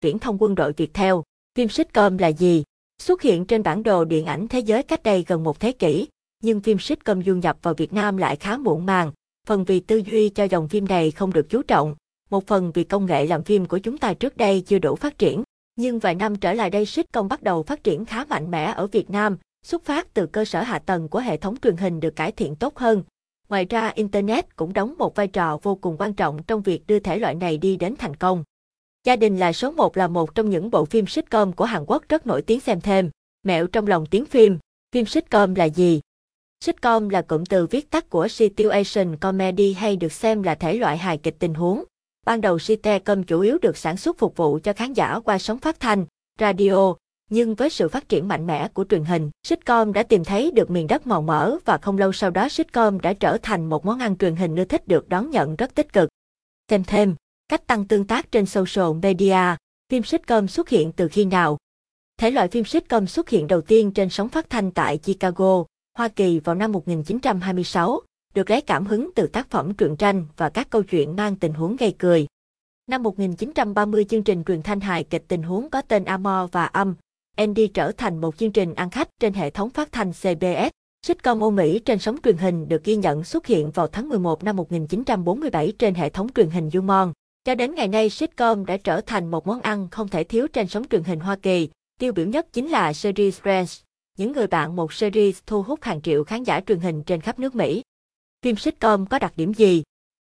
viễn thông quân đội Việt theo. Phim sitcom là gì? Xuất hiện trên bản đồ điện ảnh thế giới cách đây gần một thế kỷ, nhưng phim sitcom du nhập vào Việt Nam lại khá muộn màng, phần vì tư duy cho dòng phim này không được chú trọng, một phần vì công nghệ làm phim của chúng ta trước đây chưa đủ phát triển. Nhưng vài năm trở lại đây sitcom bắt đầu phát triển khá mạnh mẽ ở Việt Nam, xuất phát từ cơ sở hạ tầng của hệ thống truyền hình được cải thiện tốt hơn. Ngoài ra, Internet cũng đóng một vai trò vô cùng quan trọng trong việc đưa thể loại này đi đến thành công. Gia đình là số 1 là một trong những bộ phim sitcom của Hàn Quốc rất nổi tiếng xem thêm. Mẹo trong lòng tiếng phim. Phim sitcom là gì? Sitcom là cụm từ viết tắt của Situation Comedy hay được xem là thể loại hài kịch tình huống. Ban đầu sitcom chủ yếu được sản xuất phục vụ cho khán giả qua sóng phát thanh, radio, nhưng với sự phát triển mạnh mẽ của truyền hình, sitcom đã tìm thấy được miền đất màu mỡ và không lâu sau đó sitcom đã trở thành một món ăn truyền hình ưa thích được đón nhận rất tích cực. Xem thêm, cách tăng tương tác trên social media, phim sitcom xuất hiện từ khi nào? Thể loại phim sitcom xuất hiện đầu tiên trên sóng phát thanh tại Chicago, Hoa Kỳ vào năm 1926, được lấy cảm hứng từ tác phẩm truyện tranh và các câu chuyện mang tình huống gây cười. Năm 1930 chương trình truyền thanh hài kịch tình huống có tên Amor và Âm, Andy trở thành một chương trình ăn khách trên hệ thống phát thanh CBS. Sitcom Âu Mỹ trên sóng truyền hình được ghi nhận xuất hiện vào tháng 11 năm 1947 trên hệ thống truyền hình Dumont. Cho đến ngày nay, sitcom đã trở thành một món ăn không thể thiếu trên sóng truyền hình Hoa Kỳ. Tiêu biểu nhất chính là series Friends, những người bạn một series thu hút hàng triệu khán giả truyền hình trên khắp nước Mỹ. Phim sitcom có đặc điểm gì?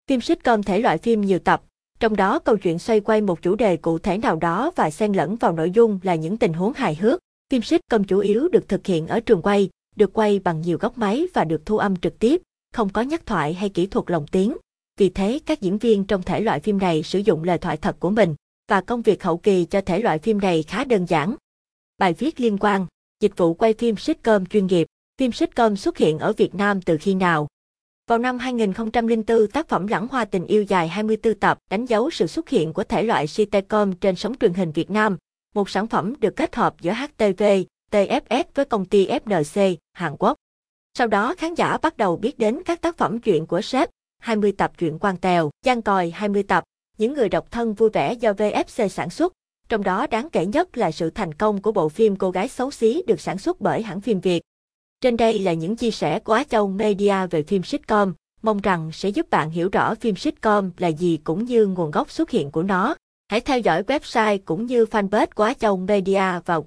Phim sitcom thể loại phim nhiều tập, trong đó câu chuyện xoay quay một chủ đề cụ thể nào đó và xen lẫn vào nội dung là những tình huống hài hước. Phim sitcom chủ yếu được thực hiện ở trường quay, được quay bằng nhiều góc máy và được thu âm trực tiếp, không có nhắc thoại hay kỹ thuật lồng tiếng. Vì thế, các diễn viên trong thể loại phim này sử dụng lời thoại thật của mình, và công việc hậu kỳ cho thể loại phim này khá đơn giản. Bài viết liên quan, dịch vụ quay phim sitcom chuyên nghiệp, phim sitcom xuất hiện ở Việt Nam từ khi nào? Vào năm 2004, tác phẩm Lãng Hoa Tình Yêu dài 24 tập đánh dấu sự xuất hiện của thể loại sitcom trên sóng truyền hình Việt Nam, một sản phẩm được kết hợp giữa HTV, TFS với công ty FNC, Hàn Quốc. Sau đó khán giả bắt đầu biết đến các tác phẩm truyện của sếp, 20 tập truyện quan tèo, Giang Còi 20 tập, những người độc thân vui vẻ do VFC sản xuất. Trong đó đáng kể nhất là sự thành công của bộ phim Cô gái xấu xí được sản xuất bởi hãng phim Việt. Trên đây là những chia sẻ của Á Châu Media về phim sitcom, mong rằng sẽ giúp bạn hiểu rõ phim sitcom là gì cũng như nguồn gốc xuất hiện của nó. Hãy theo dõi website cũng như fanpage của Á Châu Media và quy